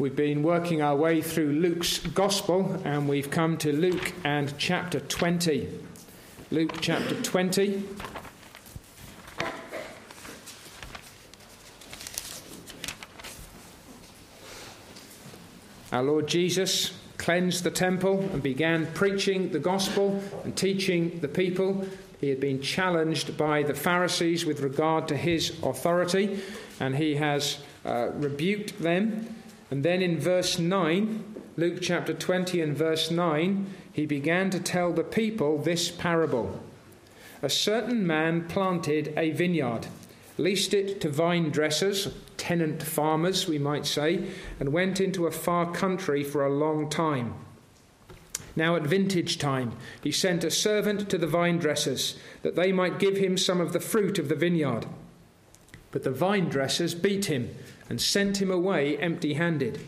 We've been working our way through Luke's Gospel and we've come to Luke and chapter 20. Luke chapter 20. Our Lord Jesus cleansed the temple and began preaching the gospel and teaching the people. He had been challenged by the Pharisees with regard to his authority, and he has uh, rebuked them and then in verse 9, Luke chapter 20 and verse 9, he began to tell the people this parable. A certain man planted a vineyard, leased it to vine dressers, tenant farmers, we might say, and went into a far country for a long time. Now, at vintage time, he sent a servant to the vine dressers that they might give him some of the fruit of the vineyard. But the vine dressers beat him and sent him away empty handed.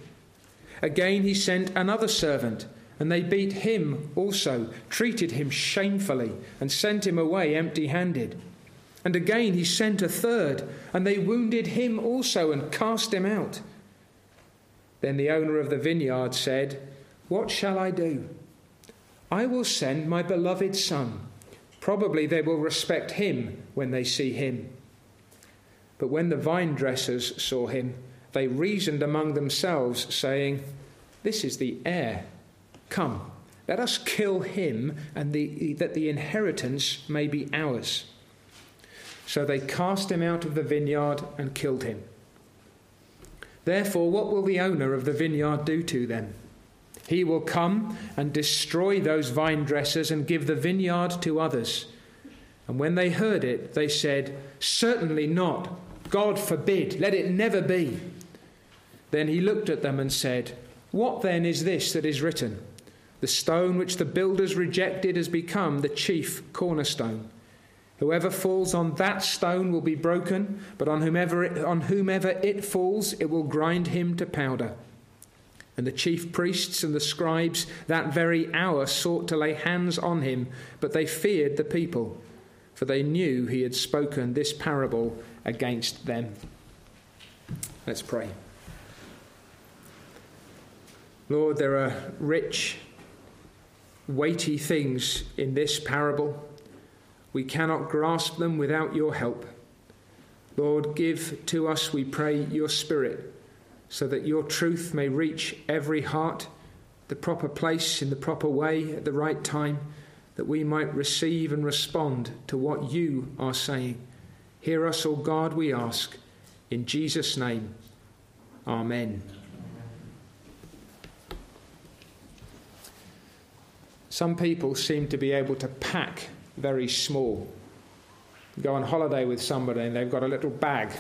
Again he sent another servant, and they beat him also, treated him shamefully, and sent him away empty handed. And again he sent a third, and they wounded him also and cast him out. Then the owner of the vineyard said, What shall I do? I will send my beloved son. Probably they will respect him when they see him. But when the vine dressers saw him, they reasoned among themselves, saying, This is the heir. Come, let us kill him, and the, that the inheritance may be ours. So they cast him out of the vineyard and killed him. Therefore, what will the owner of the vineyard do to them? He will come and destroy those vine dressers and give the vineyard to others. And when they heard it, they said, Certainly not. God forbid, let it never be. Then he looked at them and said, What then is this that is written? The stone which the builders rejected has become the chief cornerstone. Whoever falls on that stone will be broken, but on whomever it, on whomever it falls, it will grind him to powder. And the chief priests and the scribes that very hour sought to lay hands on him, but they feared the people, for they knew he had spoken this parable against them. Let's pray. Lord, there are rich, weighty things in this parable. We cannot grasp them without your help. Lord, give to us, we pray, your Spirit, so that your truth may reach every heart, the proper place, in the proper way, at the right time, that we might receive and respond to what you are saying. Hear us, O God, we ask. In Jesus' name, Amen. Some people seem to be able to pack very small. go on holiday with somebody and they've got a little bag.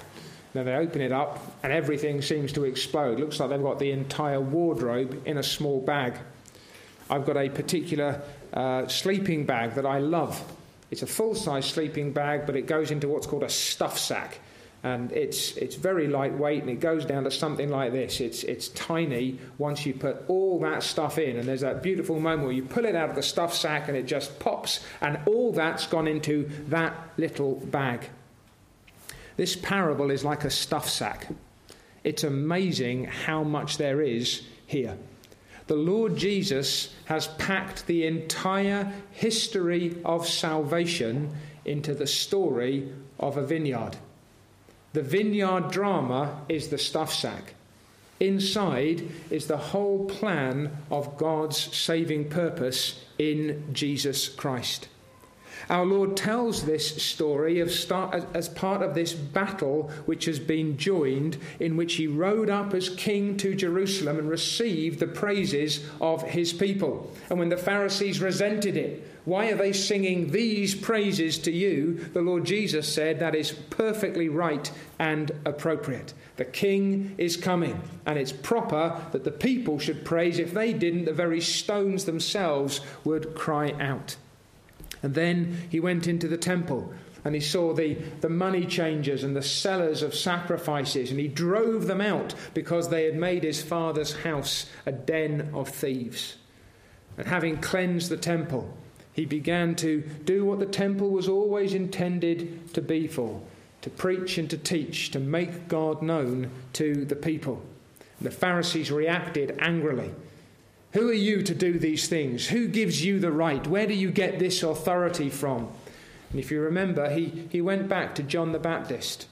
Then they open it up and everything seems to explode. Looks like they've got the entire wardrobe in a small bag. I've got a particular sleeping bag that I love. It's a full size sleeping bag, but it goes into what's called a stuff sack. And it's, it's very lightweight and it goes down to something like this. It's, it's tiny once you put all that stuff in. And there's that beautiful moment where you pull it out of the stuff sack and it just pops, and all that's gone into that little bag. This parable is like a stuff sack. It's amazing how much there is here the Lord Jesus has packed the entire history of salvation into the story of a vineyard. The vineyard drama is the stuff sack. Inside is the whole plan of God's saving purpose in Jesus Christ. Our Lord tells this story of start, as part of this battle which has been joined, in which he rode up as king to Jerusalem and received the praises of his people. And when the Pharisees resented it, why are they singing these praises to you? The Lord Jesus said that is perfectly right and appropriate. The king is coming, and it's proper that the people should praise. If they didn't, the very stones themselves would cry out. And then he went into the temple and he saw the, the money changers and the sellers of sacrifices, and he drove them out because they had made his father's house a den of thieves. And having cleansed the temple, he began to do what the temple was always intended to be for to preach and to teach, to make God known to the people. The Pharisees reacted angrily. Who are you to do these things? Who gives you the right? Where do you get this authority from? And if you remember, he, he went back to John the Baptist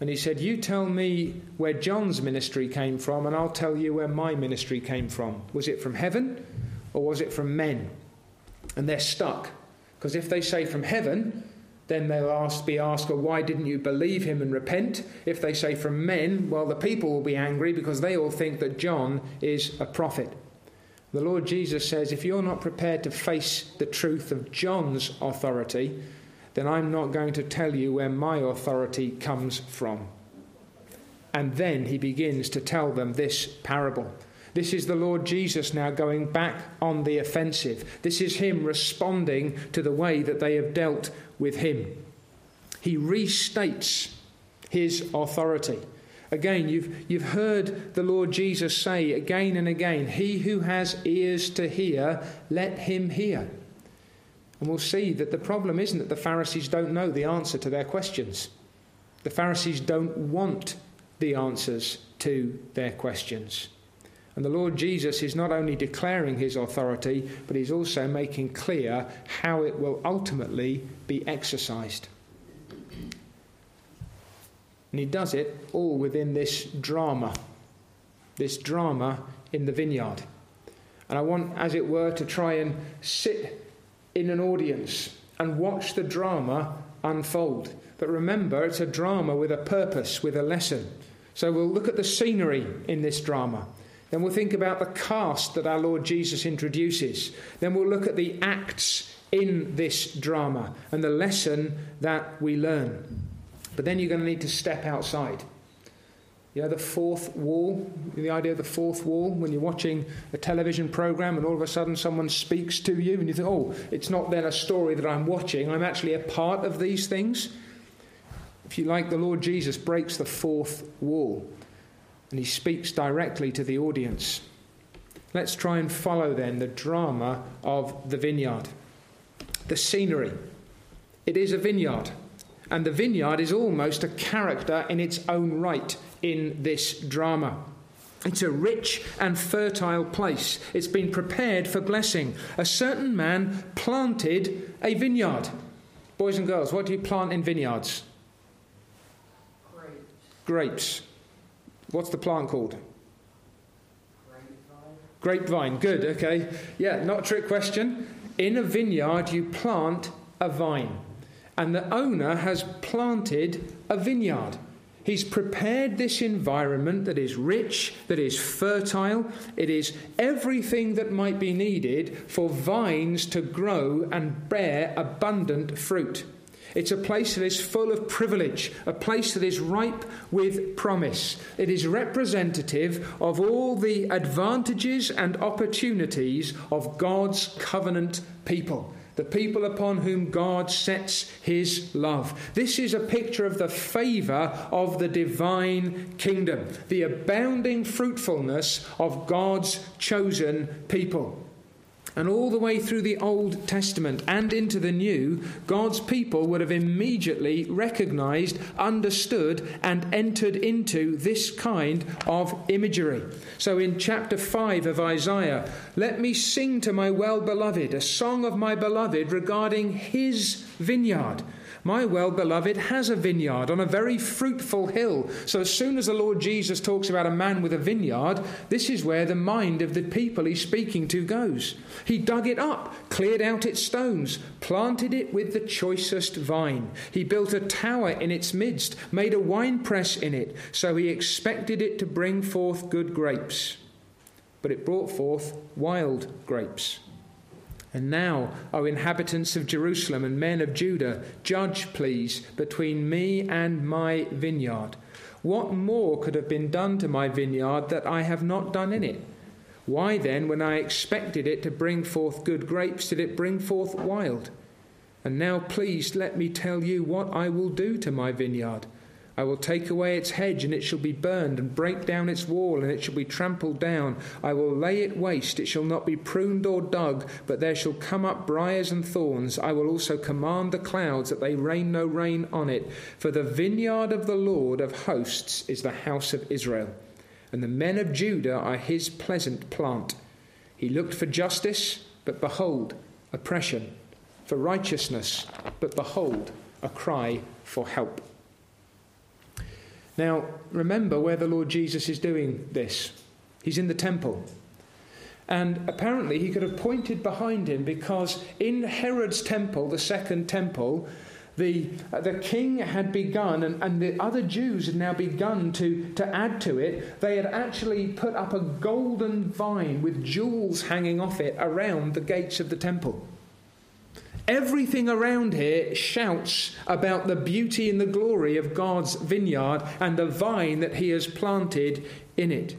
and he said, You tell me where John's ministry came from, and I'll tell you where my ministry came from. Was it from heaven or was it from men? And they're stuck. Because if they say from heaven, then they'll ask, be asked, well, why didn't you believe him and repent? If they say from men, well, the people will be angry because they all think that John is a prophet. The Lord Jesus says, if you're not prepared to face the truth of John's authority, then I'm not going to tell you where my authority comes from. And then he begins to tell them this parable. This is the Lord Jesus now going back on the offensive. This is him responding to the way that they have dealt with him. He restates his authority. Again, you've, you've heard the Lord Jesus say again and again, He who has ears to hear, let him hear. And we'll see that the problem isn't that the Pharisees don't know the answer to their questions. The Pharisees don't want the answers to their questions. And the Lord Jesus is not only declaring his authority, but he's also making clear how it will ultimately be exercised. And he does it all within this drama, this drama in the vineyard. And I want, as it were, to try and sit in an audience and watch the drama unfold. But remember, it's a drama with a purpose, with a lesson. So we'll look at the scenery in this drama. Then we'll think about the cast that our Lord Jesus introduces. Then we'll look at the acts in this drama and the lesson that we learn. But then you're going to need to step outside. You know, the fourth wall, the idea of the fourth wall, when you're watching a television program and all of a sudden someone speaks to you and you think, oh, it's not then a story that I'm watching, I'm actually a part of these things. If you like, the Lord Jesus breaks the fourth wall and he speaks directly to the audience. Let's try and follow then the drama of the vineyard. The scenery. It is a vineyard, and the vineyard is almost a character in its own right in this drama. It's a rich and fertile place. It's been prepared for blessing. A certain man planted a vineyard. Boys and girls, what do you plant in vineyards? Grapes. Grapes. What's the plant called? Grapevine. Grapevine. Good, okay. Yeah, not a trick question. In a vineyard, you plant a vine, and the owner has planted a vineyard. He's prepared this environment that is rich, that is fertile. It is everything that might be needed for vines to grow and bear abundant fruit. It's a place that is full of privilege, a place that is ripe with promise. It is representative of all the advantages and opportunities of God's covenant people the people upon whom God sets his love. This is a picture of the favour of the divine kingdom, the abounding fruitfulness of God's chosen people. And all the way through the Old Testament and into the New, God's people would have immediately recognized, understood, and entered into this kind of imagery. So in chapter 5 of Isaiah, let me sing to my well beloved a song of my beloved regarding his vineyard. My well beloved has a vineyard on a very fruitful hill. So, as soon as the Lord Jesus talks about a man with a vineyard, this is where the mind of the people he's speaking to goes. He dug it up, cleared out its stones, planted it with the choicest vine. He built a tower in its midst, made a winepress in it, so he expected it to bring forth good grapes. But it brought forth wild grapes. And now, O inhabitants of Jerusalem and men of Judah, judge, please, between me and my vineyard. What more could have been done to my vineyard that I have not done in it? Why then, when I expected it to bring forth good grapes, did it bring forth wild? And now, please, let me tell you what I will do to my vineyard. I will take away its hedge, and it shall be burned, and break down its wall, and it shall be trampled down. I will lay it waste, it shall not be pruned or dug, but there shall come up briers and thorns. I will also command the clouds that they rain no rain on it. For the vineyard of the Lord of hosts is the house of Israel. and the men of Judah are his pleasant plant. He looked for justice, but behold, oppression, for righteousness, but behold, a cry for help. Now, remember where the Lord Jesus is doing this. He's in the temple. And apparently, he could have pointed behind him because in Herod's temple, the second temple, the, uh, the king had begun, and, and the other Jews had now begun to, to add to it. They had actually put up a golden vine with jewels hanging off it around the gates of the temple. Everything around here shouts about the beauty and the glory of God's vineyard and the vine that He has planted in it.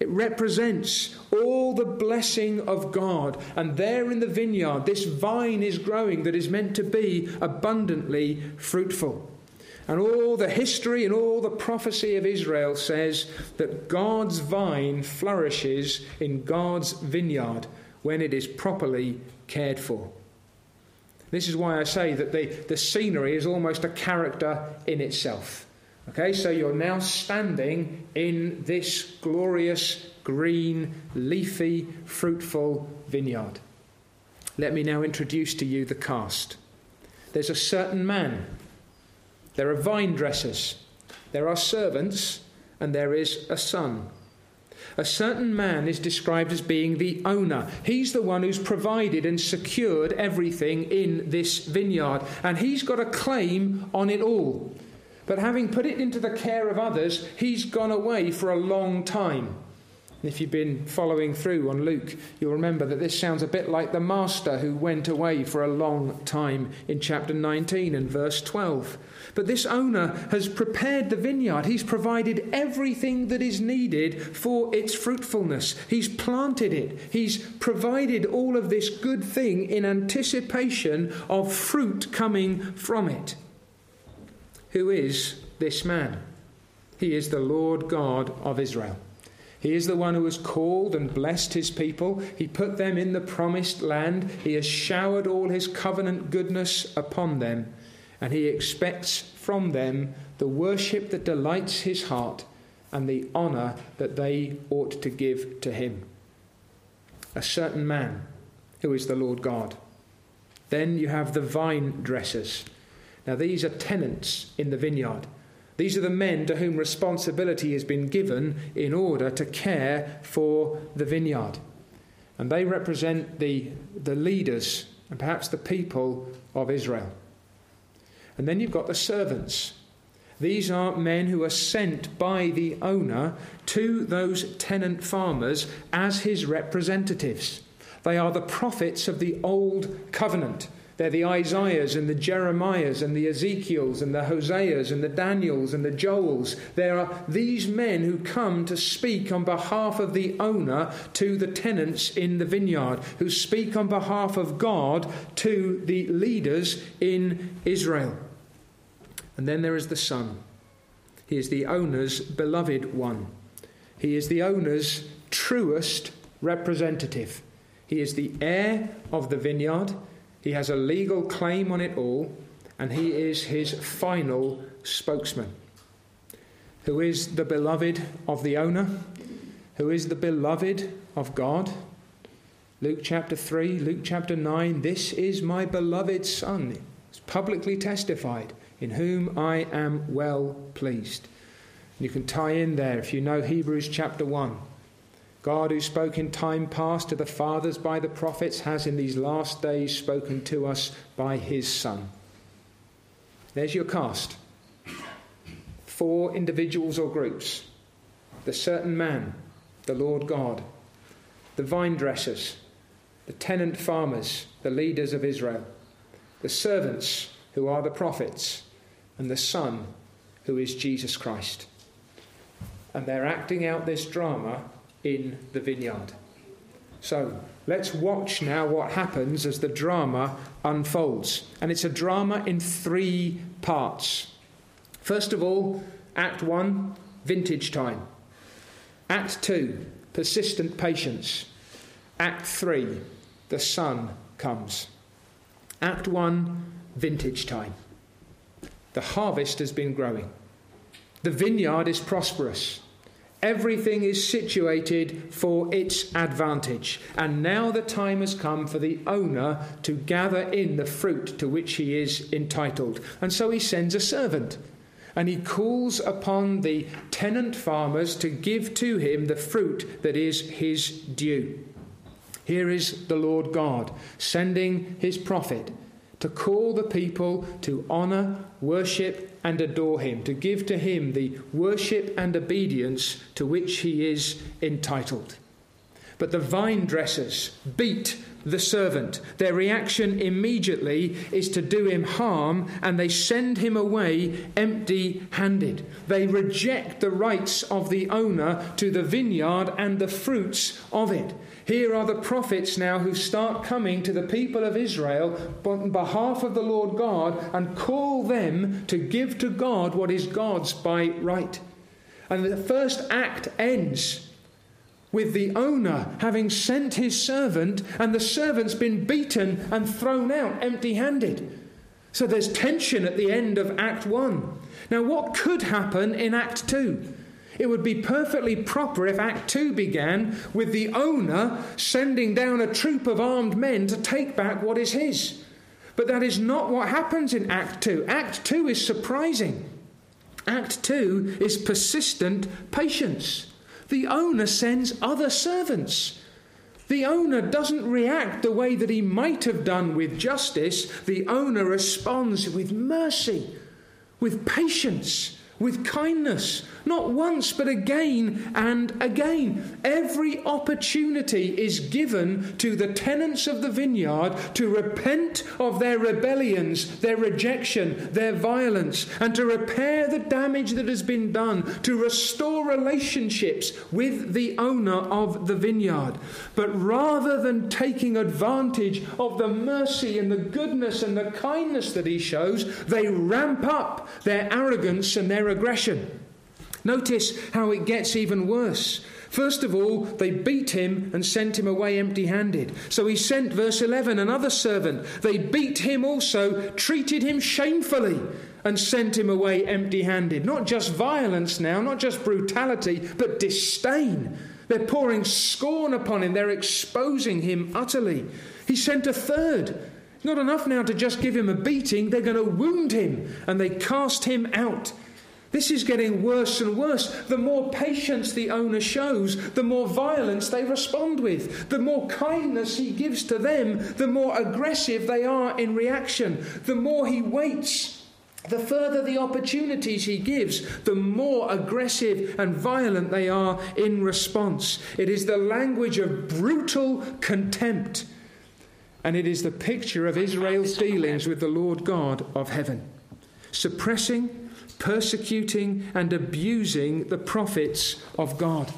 It represents all the blessing of God. And there in the vineyard, this vine is growing that is meant to be abundantly fruitful. And all the history and all the prophecy of Israel says that God's vine flourishes in God's vineyard when it is properly cared for. This is why I say that the, the scenery is almost a character in itself. Okay, so you're now standing in this glorious, green, leafy, fruitful vineyard. Let me now introduce to you the cast. There's a certain man, there are vine dressers, there are servants, and there is a son. A certain man is described as being the owner. He's the one who's provided and secured everything in this vineyard, and he's got a claim on it all. But having put it into the care of others, he's gone away for a long time. If you've been following through on Luke, you'll remember that this sounds a bit like the master who went away for a long time in chapter 19 and verse 12. But this owner has prepared the vineyard. He's provided everything that is needed for its fruitfulness. He's planted it. He's provided all of this good thing in anticipation of fruit coming from it. Who is this man? He is the Lord God of Israel. He is the one who has called and blessed his people. He put them in the promised land. He has showered all his covenant goodness upon them. And he expects from them the worship that delights his heart and the honour that they ought to give to him. A certain man who is the Lord God. Then you have the vine dressers now, these are tenants in the vineyard. These are the men to whom responsibility has been given in order to care for the vineyard. And they represent the, the leaders and perhaps the people of Israel. And then you've got the servants. These are men who are sent by the owner to those tenant farmers as his representatives. They are the prophets of the old covenant. They're the Isaiahs and the Jeremiahs and the Ezekiels and the Hoseas and the Daniels and the Joels. There are these men who come to speak on behalf of the owner to the tenants in the vineyard, who speak on behalf of God to the leaders in Israel. And then there is the Son. He is the owner's beloved one. He is the owner's truest representative. He is the heir of the vineyard. He has a legal claim on it all, and he is his final spokesman. Who is the beloved of the owner? Who is the beloved of God? Luke chapter 3, Luke chapter 9, this is my beloved Son. It's publicly testified, in whom I am well pleased. You can tie in there if you know Hebrews chapter 1. God, who spoke in time past to the fathers by the prophets, has in these last days spoken to us by his Son. There's your cast. Four individuals or groups the certain man, the Lord God, the vine dressers, the tenant farmers, the leaders of Israel, the servants, who are the prophets, and the Son, who is Jesus Christ. And they're acting out this drama in the vineyard. So let's watch now what happens as the drama unfolds. And it's a drama in three parts. First of all, Act 1, vintage time. Act 2, persistent patience. Act 3, the son comes. Act 1, vintage time. The harvest has been growing. The vineyard is prosperous. Everything is situated for its advantage. And now the time has come for the owner to gather in the fruit to which he is entitled. And so he sends a servant. And he calls upon the tenant farmers to give to him the fruit that is his due. Here is the Lord God sending his prophet to call the people to honour, worship, and adore him, to give to him the worship and obedience to which he is entitled. But the vine dressers beat the servant. Their reaction immediately is to do him harm, and they send him away empty handed. They reject the rights of the owner to the vineyard and the fruits of it. Here are the prophets now who start coming to the people of Israel on behalf of the Lord God and call them to give to God what is God's by right. And the first act ends with the owner having sent his servant, and the servant's been beaten and thrown out empty handed. So there's tension at the end of Act 1. Now, what could happen in Act 2? It would be perfectly proper if Act 2 began with the owner sending down a troop of armed men to take back what is his. But that is not what happens in Act 2. Act 2 is surprising. Act 2 is persistent patience. The owner sends other servants. The owner doesn't react the way that he might have done with justice. The owner responds with mercy, with patience, with kindness, not once, but again and again. Every opportunity is given to the tenants of the vineyard to repent of their rebellions, their rejection, their violence, and to repair the damage that has been done, to restore relationships with the owner of the vineyard. But rather than taking advantage of the mercy and the goodness and the kindness that he shows, they ramp up their arrogance and their aggression. Notice how it gets even worse. First of all, they beat him and sent him away empty handed. So he sent, verse 11, another servant. They beat him also, treated him shamefully, and sent him away empty handed. Not just violence now, not just brutality, but disdain. They're pouring scorn upon him, they're exposing him utterly. He sent a third. Not enough now to just give him a beating, they're going to wound him, and they cast him out. This is getting worse and worse. The more patience the owner shows, the more violence they respond with. The more kindness he gives to them, the more aggressive they are in reaction. The more he waits, the further the opportunities he gives, the more aggressive and violent they are in response. It is the language of brutal contempt. And it is the picture of Israel's dealings with the Lord God of heaven. Suppressing, persecuting and abusing the prophets of God.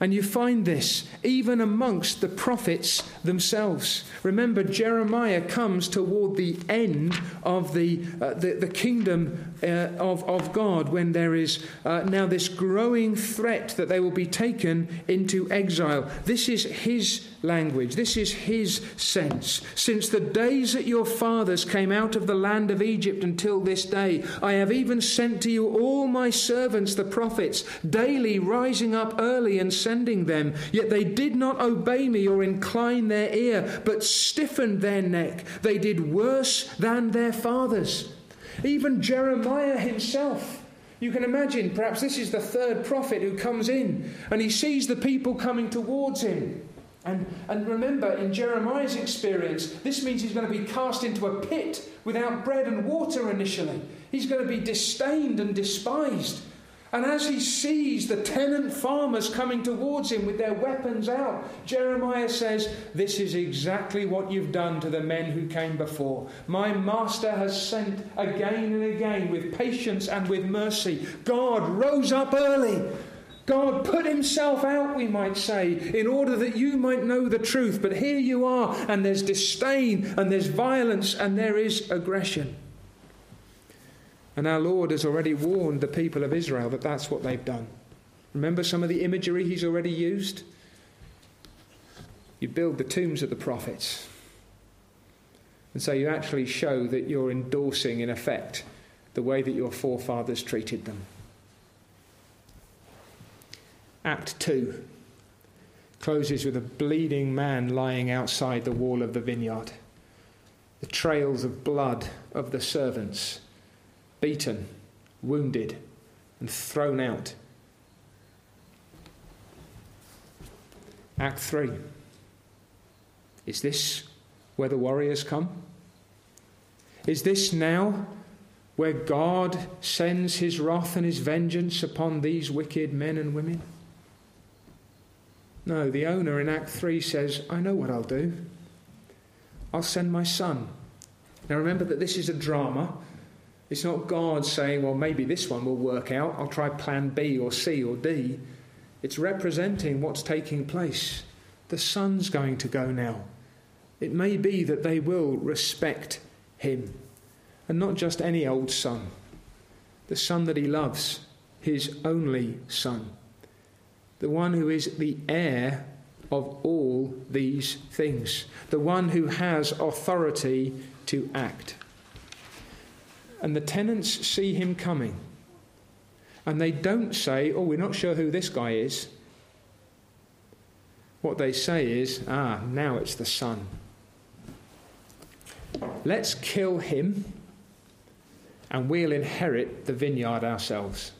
And you find this even amongst the prophets themselves. Remember, Jeremiah comes toward the end of the, uh, the, the, kingdom uh, of, of God when there is uh, now this growing threat that they will be taken into exile. This is his language. This is his sense. Since the days that your fathers came out of the land of Egypt until this day, I have even sent to you all my servants, the prophets, daily rising up early and sending them. Yet they did not obey me or incline their ear, but stiffened their neck. They did worse than their fathers. Even Jeremiah himself. You can imagine, perhaps this is the third prophet who comes in and he sees the people coming towards him. And, and remember, in Jeremiah's experience, this means he's going to be cast into a pit without bread and water initially. He's going to be disdained and despised. And as he sees the tenant farmers coming towards him with their weapons out, Jeremiah says, This is exactly what you've done to the men who came before. My master has sent again and again with patience and with mercy. God rose up early God put himself out, we might say, in order that you might know the truth. But here you are, and there's disdain, and there's violence, and there is aggression. And our Lord has already warned the people of Israel that that's what they've done. Remember some of the imagery he's already used? You build the tombs of the prophets. And so you actually show that you're endorsing, in effect, the way that your forefathers treated them. Act 2 closes with a bleeding man lying outside the wall of the vineyard. The trails of blood of the servants, beaten, wounded, and thrown out. Act 3. Is this where the warriors come? Is this now where God sends his wrath and his vengeance upon these wicked men and women? No, the owner in Act 3 says, I know what I'll do. I'll send my son. Now remember that this is a drama. It's not God saying, well, maybe this one will work out. I'll try plan B or C or D. It's representing what's taking place. The son's going to go now. It may be that they will respect him. And not just any old son, the son that he loves, his only son, the one who is the heir of all these things, the one who has authority to act. And the tenants see him coming. And they don't say, Oh, we're not sure who this guy is. What they say is, Ah, now it's the son. Let's kill him and we'll inherit the vineyard ourselves.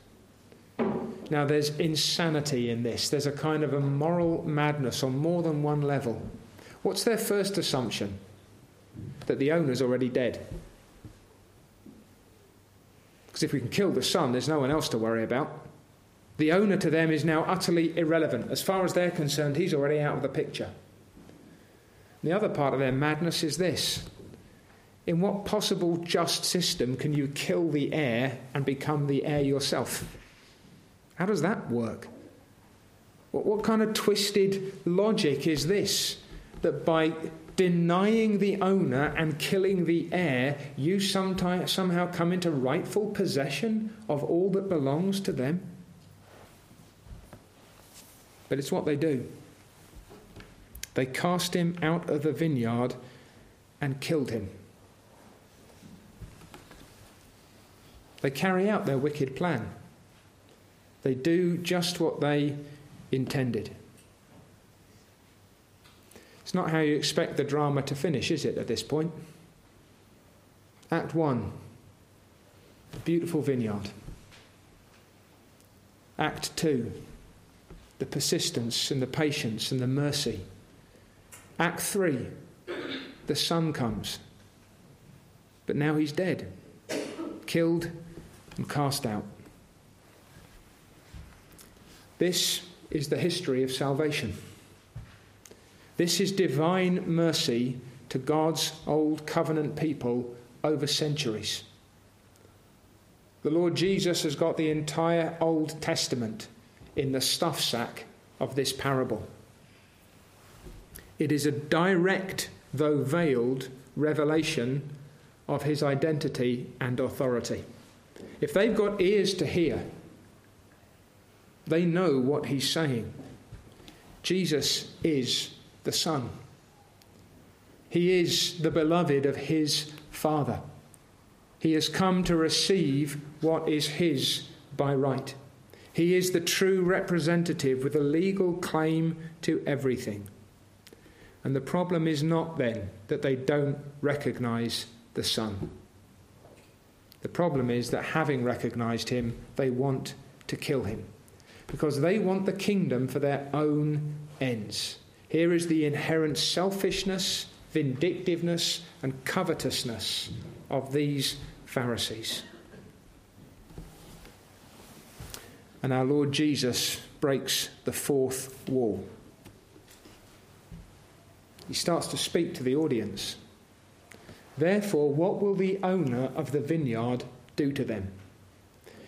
Now, there's insanity in this. There's a kind of a moral madness on more than one level. What's their first assumption? That the owner's already dead. Because if we can kill the son, there's no one else to worry about. The owner to them is now utterly irrelevant. As far as they're concerned, he's already out of the picture. The other part of their madness is this in what possible just system can you kill the heir and become the heir yourself? How does that work? What, what kind of twisted logic is this? That by denying the owner and killing the heir, you sometime, somehow come into rightful possession of all that belongs to them? But it's what they do. They cast him out of the vineyard and killed him. They carry out their wicked plan. They do just what they intended. It's not how you expect the drama to finish, is it, at this point? Act 1 the beautiful vineyard. Act 2 the persistence and the patience and the mercy. Act 3 the son comes. But now he's dead, killed and cast out. This is the history of salvation. This is divine mercy to God's old covenant people over centuries. The Lord Jesus has got the entire Old Testament in the stuff sack of this parable. It is a direct, though veiled, revelation of his identity and authority. If they've got ears to hear, they know what he's saying. Jesus is the Son. He is the beloved of his Father. He has come to receive what is his by right. He is the true representative with a legal claim to everything. And the problem is not then that they don't recognize the Son. The problem is that having recognized him, they want to kill him because they want the kingdom for their own ends. Here is the inherent selfishness, vindictiveness, and covetousness of these Pharisees. And our Lord Jesus breaks the fourth wall. He starts to speak to the audience. Therefore, what will the owner of the vineyard do to them?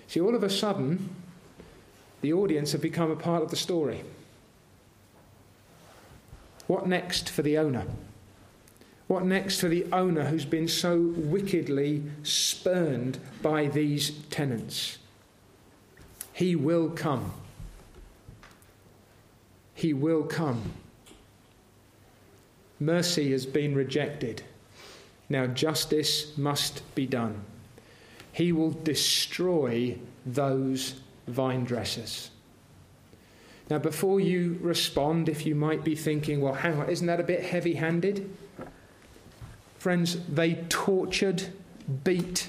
See, all of a sudden, the audience have become a part of the story. What next for the owner? What next for the owner who's been so wickedly spurned by these tenants? He will come. He will come. Mercy has been rejected. Now justice must be done. He will destroy those vine dressers. Now, before you respond, if you might be thinking, well, hang on, isn't that a bit heavy handed? Friends, they tortured, beat,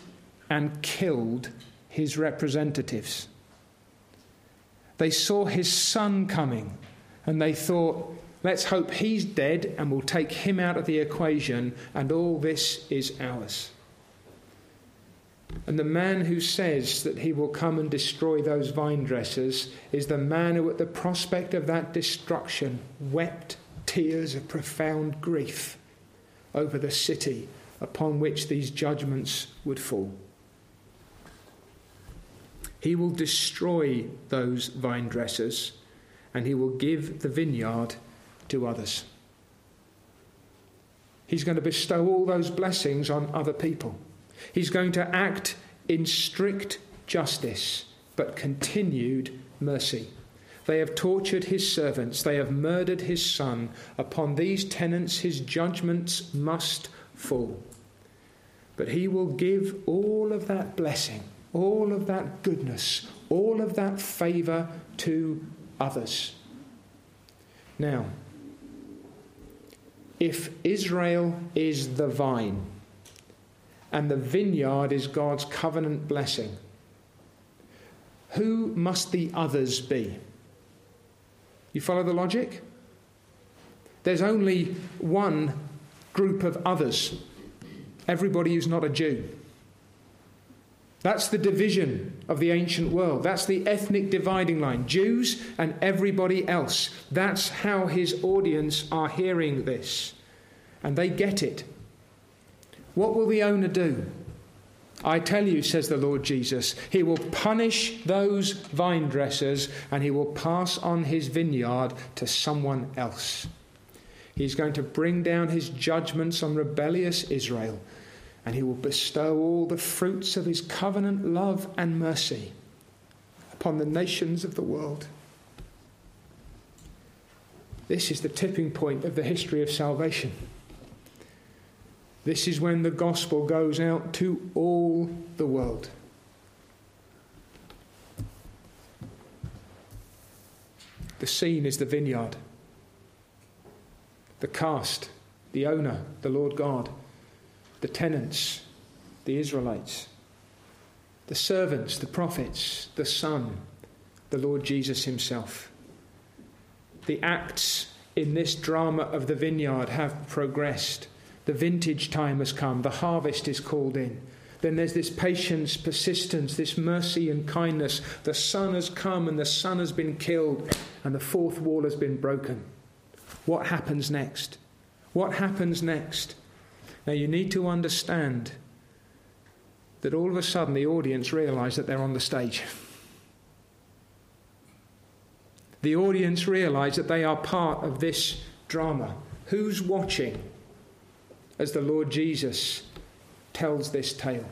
and killed his representatives. They saw his son coming and they thought, let's hope he's dead and we'll take him out of the equation and all this is ours. And the man who says that he will come and destroy those vine dressers is the man who, at the prospect of that destruction, wept tears of profound grief over the city upon which these judgments would fall. He will destroy those vine dressers and he will give the vineyard to others. He's going to bestow all those blessings on other people. He's going to act in strict justice, but continued mercy. They have tortured his servants, they have murdered his son. Upon these tenants, his judgments must fall. But he will give all of that blessing, all of that goodness, all of that favour to others. Now, if Israel is the vine, and the vineyard is God's covenant blessing. Who must the others be? You follow the logic? There's only one group of others everybody who's not a Jew. That's the division of the ancient world. That's the ethnic dividing line Jews and everybody else. That's how his audience are hearing this. And they get it. What will the owner do? I tell you, says the Lord Jesus, he will punish those vine dressers and he will pass on his vineyard to someone else. He's going to bring down his judgments on rebellious Israel and he will bestow all the fruits of his covenant love and mercy upon the nations of the world. This is the tipping point of the history of salvation. This is when the gospel goes out to all the world. The scene is the vineyard. The cast, the owner, the Lord God. The tenants, the Israelites. The servants, the prophets, the Son, the Lord Jesus Himself. The acts in this drama of the vineyard have progressed. The vintage time has come, the harvest is called in. Then there's this patience, persistence, this mercy and kindness. The son has come and the son has been killed, and the fourth wall has been broken. What happens next? What happens next? Now, you need to understand that all of a sudden the audience realize that they're on the stage. The audience realize that they are part of this drama. Who's watching? As the Lord Jesus tells this tale.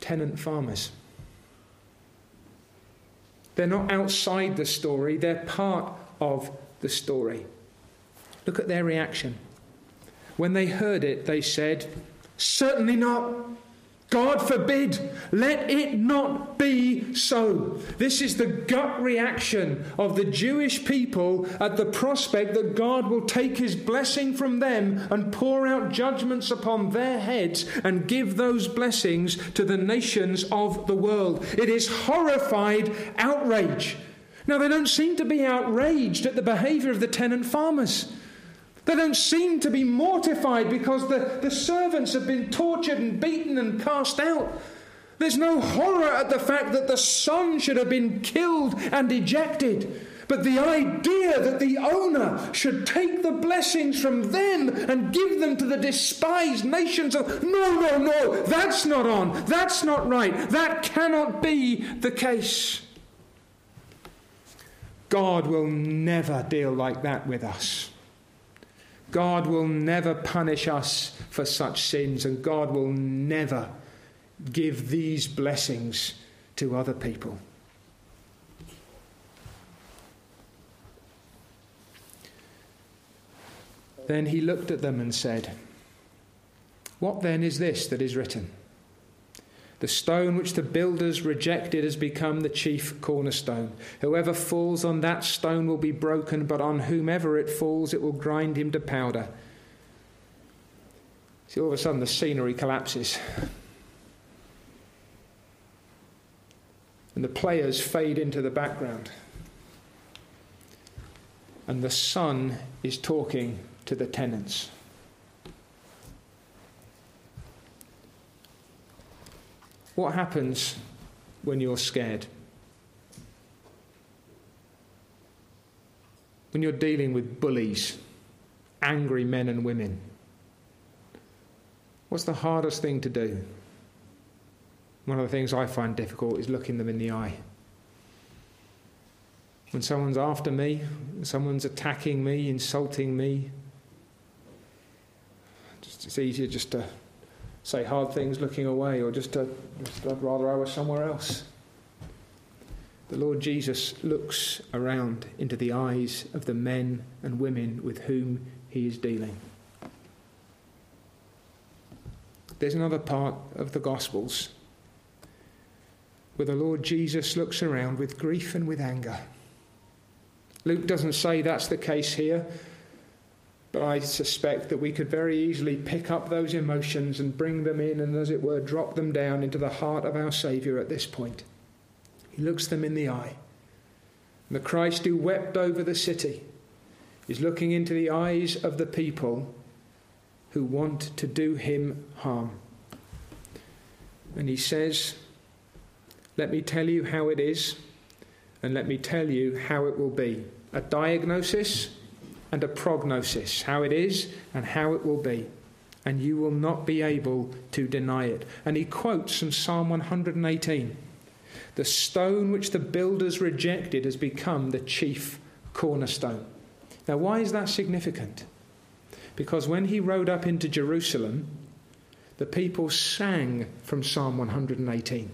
Tenant farmers. They're not outside the story, they're part of the story. Look at their reaction. When they heard it, they said, Certainly not. God forbid, let it not be so. This is the gut reaction of the Jewish people at the prospect that God will take his blessing from them and pour out judgments upon their heads and give those blessings to the nations of the world. It is horrified outrage. Now, they don't seem to be outraged at the behavior of the tenant farmers. They don't seem to be mortified because the, the servants have been tortured and beaten and cast out. There's no horror at the fact that the son should have been killed and ejected. But the idea that the owner should take the blessings from them and give them to the despised nations of, no, no, no, that's not on. That's not right. That cannot be the case. God will never deal like that with us. God will never punish us for such sins, and God will never give these blessings to other people. Then he looked at them and said, What then is this that is written? The stone which the builders rejected has become the chief cornerstone. Whoever falls on that stone will be broken, but on whomever it falls, it will grind him to powder. See, all of a sudden the scenery collapses. And the players fade into the background. And the son is talking to the tenants. What happens when you're scared? When you're dealing with bullies, angry men and women, what's the hardest thing to do? One of the things I find difficult is looking them in the eye. When someone's after me, someone's attacking me, insulting me, it's easier just to say hard things looking away or just to, just, I'd rather I was somewhere else. The Lord Jesus looks around into the eyes of the men and women with whom he is dealing. There's another part of the Gospels where the Lord Jesus looks around with grief and with anger. Luke doesn't say that's the case here, but I suspect that we could very easily pick up those emotions and bring them in and, as it were, drop them down into the heart of our Saviour at this point. He looks them in the eye. And the Christ who wept over the city is looking into the eyes of the people who want to do him harm. And he says, Let me tell you how it is, and let me tell you how it will be. A diagnosis and a prognosis, how it is and how it will be. And you will not be able to deny it. And he quotes from Psalm 118 The stone which the builders rejected has become the chief cornerstone. Now, why is that significant? Because when he rode up into Jerusalem, the people sang from Psalm 118.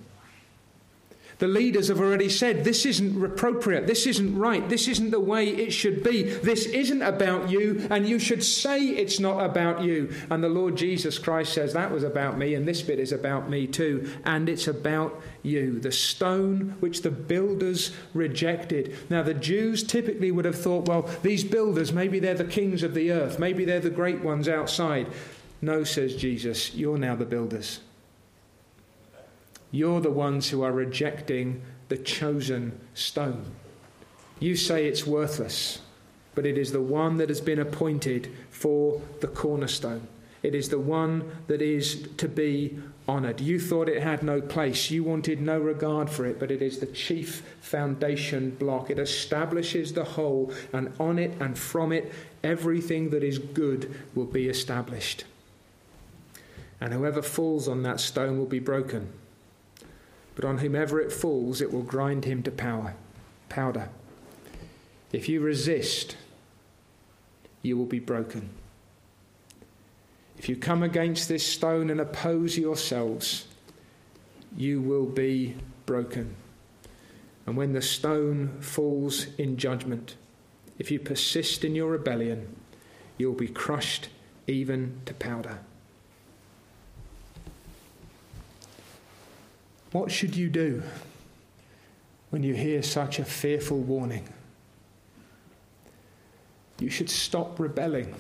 The leaders have already said this isn't appropriate, this isn't right, this isn't the way it should be, this isn't about you, and you should say it's not about you. And the Lord Jesus Christ says that was about me, and this bit is about me too, and it's about you. The stone which the builders rejected. Now, the Jews typically would have thought, well, these builders, maybe they're the kings of the earth, maybe they're the great ones outside. No, says Jesus, you're now the builders. You're the ones who are rejecting the chosen stone. You say it's worthless, but it is the one that has been appointed for the cornerstone. It is the one that is to be honoured. You thought it had no place. You wanted no regard for it, but it is the chief foundation block. It establishes the whole, and on it and from it, everything that is good will be established. And whoever falls on that stone will be broken but on whomever it falls, it will grind him to power, powder. If you resist, you will be broken. If you come against this stone and oppose yourselves, you will be broken. And when the stone falls in judgment, if you persist in your rebellion, you'll be crushed even to powder. What should you do when you hear such a fearful warning? You should stop rebelling.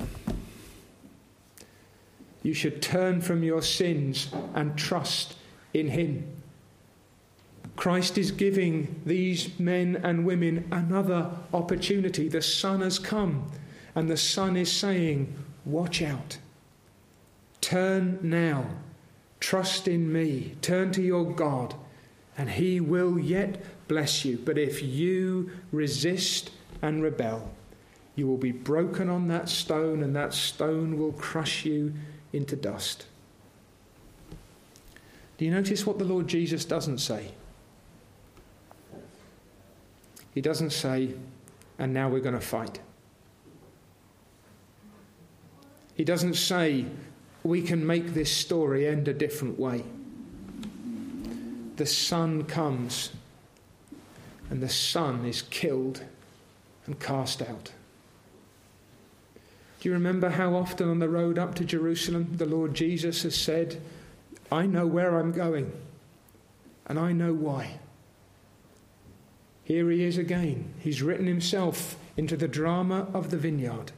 You should turn from your sins and trust in Him. Christ is giving these men and women another opportunity. The Son has come, and the Son is saying, Watch out. Turn now Trust in me, turn to your God, and he will yet bless you. But if you resist and rebel, you will be broken on that stone, and that stone will crush you into dust. Do you notice what the Lord Jesus doesn't say? He doesn't say, and now we're going to fight. He doesn't say, we can make this story end a different way. The son comes, and the son is killed and cast out. Do you remember how often on the road up to Jerusalem the Lord Jesus has said, I know where I'm going. And I know why. Here he is again. He's written himself into the drama of the vineyard.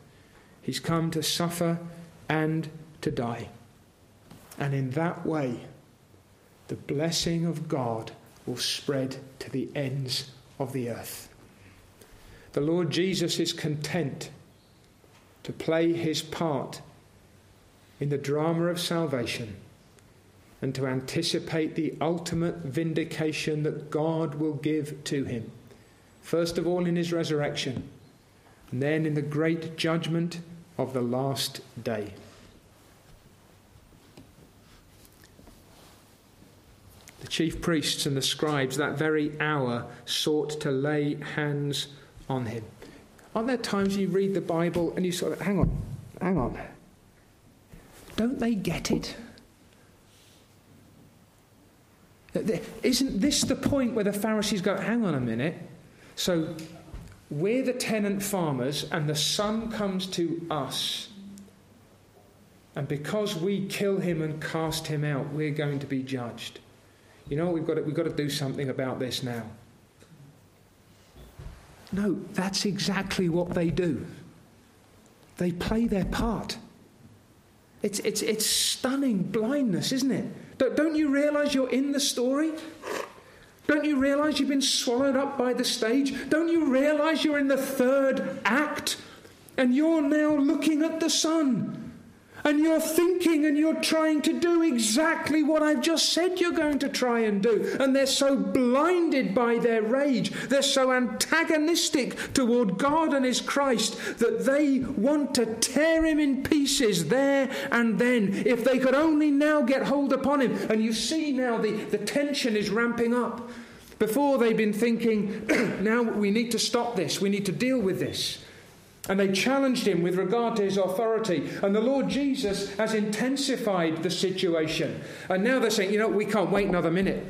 He's come to suffer and to die. And in that way, the blessing of God will spread to the ends of the earth. The Lord Jesus is content to play his part in the drama of salvation and to anticipate the ultimate vindication that God will give to him. First of all, in his resurrection, and then in the great judgment of the last day. Chief priests and the scribes that very hour sought to lay hands on him. Aren't there times you read the Bible and you sort of, hang on, hang on. Don't they get it? Isn't this the point where the Pharisees go, hang on a minute? So we're the tenant farmers, and the son comes to us. And because we kill him and cast him out, we're going to be judged. You know, we've got to, we've got to do something about this now. No, that's exactly what they do. They play their part. It's, it's, it's stunning blindness, isn't it? Don't you realize you're in the story? Don't you realize you've been swallowed up by the stage? Don't you realize you're in the third act? And you're now looking at the son. And you're thinking and you're trying to do exactly what I've just said you're going to try and do. And they're so blinded by their rage, they're so antagonistic toward God and His Christ that they want to tear Him in pieces there and then. If they could only now get hold upon Him. And you see now the, the tension is ramping up. Before they've been thinking, now we need to stop this, we need to deal with this. And they challenged him with regard to his authority. And the Lord Jesus has intensified the situation. And now they're saying, you know, we can't wait another minute.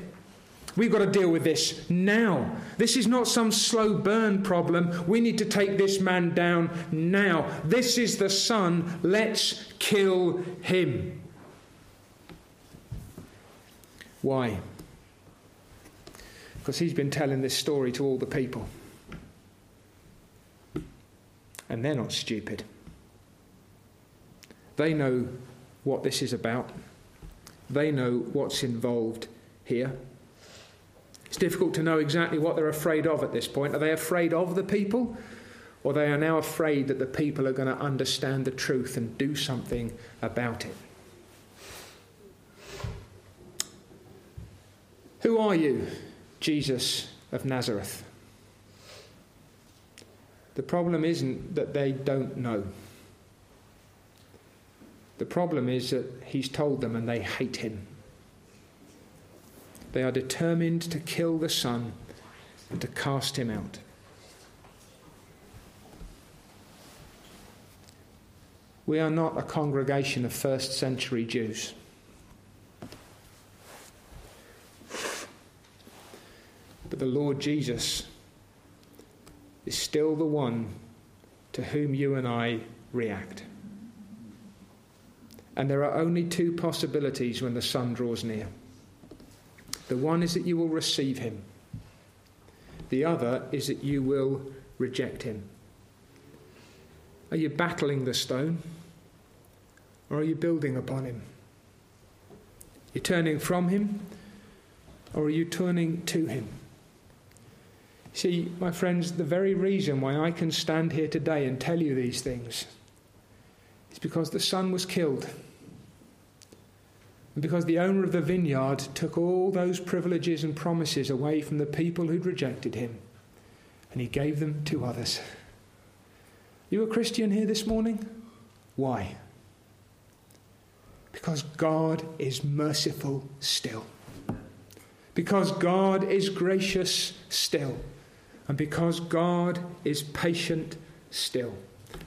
We've got to deal with this now. This is not some slow burn problem. We need to take this man down now. This is the Son. Let's kill him. Why? Because he's been telling this story to all the people and they're not stupid. They know what this is about, they know what's involved here. It's difficult to know exactly what they're afraid of at this point. Are they afraid of the people? Or they are now afraid that the people are going to understand the truth and do something about it. Who are you, Jesus of Nazareth? The problem isn't that they don't know. The problem is that he's told them and they hate him. They are determined to kill the Son and to cast him out. We are not a congregation of first century Jews. But the Lord Jesus is still the one to whom you and I react. And there are only two possibilities when the Son draws near. The one is that you will receive him, the other is that you will reject him. Are you battling the stone or are you building upon him? You're turning from him or are you turning to him? See, my friends, the very reason why I can stand here today and tell you these things is because the son was killed. And because the owner of the vineyard took all those privileges and promises away from the people who'd rejected him and he gave them to others. You a Christian here this morning? Why? Because God is merciful still. Because God is gracious still and because God is patient still.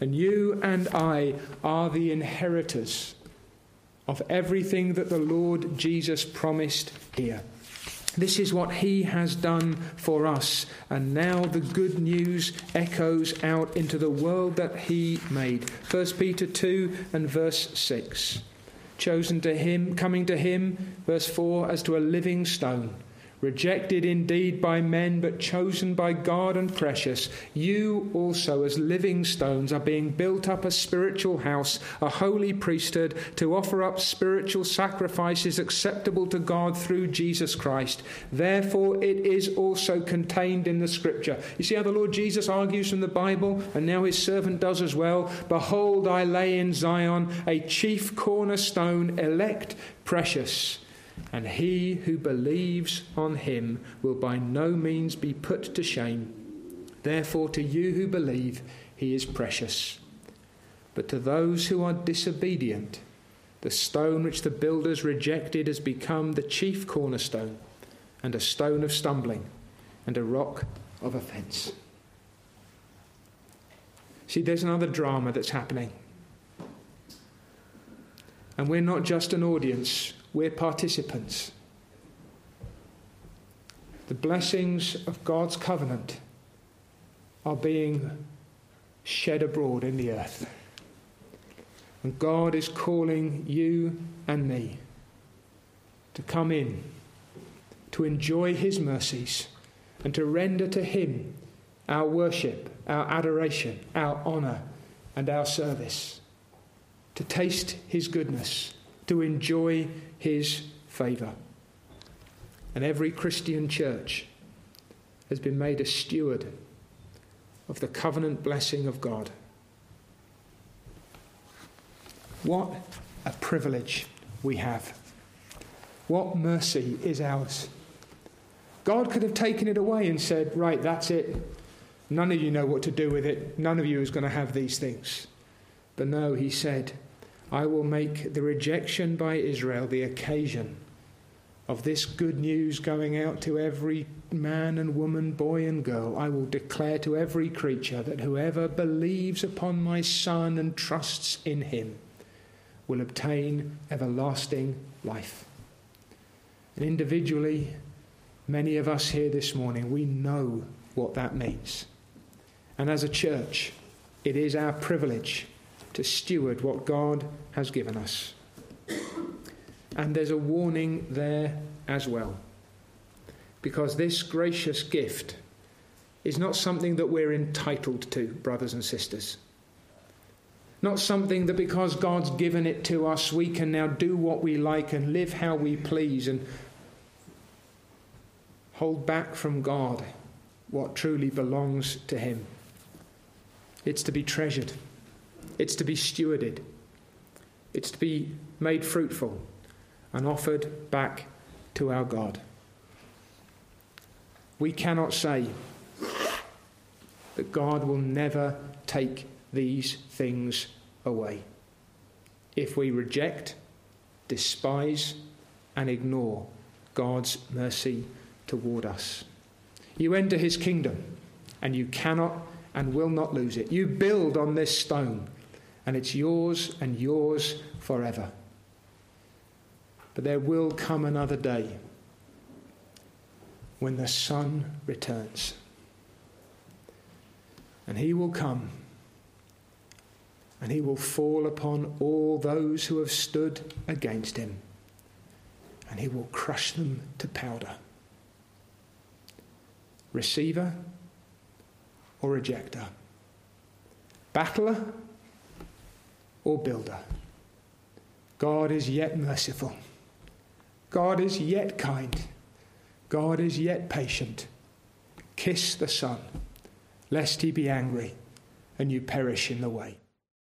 And you and I are the inheritors of everything that the Lord Jesus promised here. This is what he has done for us. And now the good news echoes out into the world that he made. 1 Peter 2 and verse 6. Chosen to him, coming to him, verse 4, as to a living stone rejected indeed by men, but chosen by God and precious, you also, as living stones, are being built up a spiritual house, a holy priesthood, to offer up spiritual sacrifices acceptable to God through Jesus Christ. Therefore, it is also contained in the Scripture. You see how the Lord Jesus argues from the Bible, and now his servant does as well. Behold, I lay in Zion a chief cornerstone, elect, precious and he who believes on him will by no means be put to shame. Therefore, to you who believe, he is precious. But to those who are disobedient, the stone which the builders rejected has become the chief cornerstone, and a stone of stumbling, and a rock of offence. See, there's another drama that's happening. And we're not just an audience we're participants. The blessings of God's covenant are being shed abroad in the earth. And God is calling you and me to come in, to enjoy His mercies, and to render to Him our worship, our adoration, our honour, and our service, to taste His goodness, to enjoy his favour. And every Christian church has been made a steward of the covenant blessing of God. What a privilege we have. What mercy is ours. God could have taken it away and said, Right, that's it. None of you know what to do with it. None of you is going to have these things. But no, he said, I will make the rejection by Israel the occasion of this good news going out to every man and woman, boy and girl. I will declare to every creature that whoever believes upon my Son and trusts in him will obtain everlasting life. And individually, many of us here this morning, we know what that means. And as a church, it is our privilege to steward what God has given us. And there's a warning there as well. Because this gracious gift is not something that we're entitled to, brothers and sisters. Not something that because God's given it to us, we can now do what we like and live how we please and hold back from God what truly belongs to Him. It's to be treasured. It's to be stewarded, it's to be made fruitful and offered back to our God. We cannot say that God will never take these things away if we reject, despise, and ignore God's mercy toward us. You enter his kingdom, and you cannot and will not lose it. You build on this stone, and it's yours and yours forever. But there will come another day when the Son returns. And he will come and he will fall upon all those who have stood against him and he will crush them to powder. Receiver or rejecter? Battler or builder. God is yet merciful. God is yet kind. God is yet patient. Kiss the Son, lest he be angry and you perish in the way.